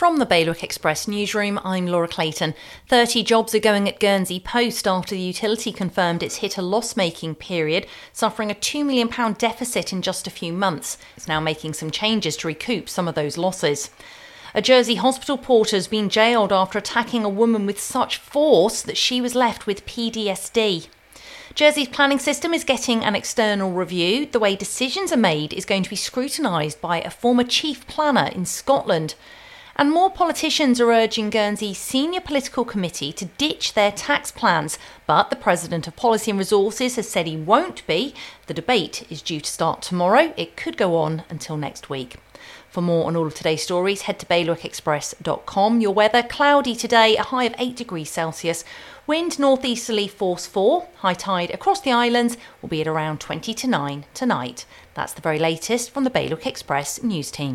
From the Bailiwick Express newsroom, I'm Laura Clayton. 30 jobs are going at Guernsey Post after the utility confirmed it's hit a loss making period, suffering a £2 million deficit in just a few months. It's now making some changes to recoup some of those losses. A Jersey hospital porter has been jailed after attacking a woman with such force that she was left with PTSD. Jersey's planning system is getting an external review. The way decisions are made is going to be scrutinised by a former chief planner in Scotland. And more politicians are urging Guernsey's senior political committee to ditch their tax plans, but the President of Policy and Resources has said he won't be. The debate is due to start tomorrow. It could go on until next week. For more on all of today's stories, head to bailiwickexpress.com. Your weather cloudy today, a high of 8 degrees Celsius. Wind northeasterly force 4. High tide across the islands will be at around 20 to 9 tonight. That's the very latest from the Bailiwick Express news team.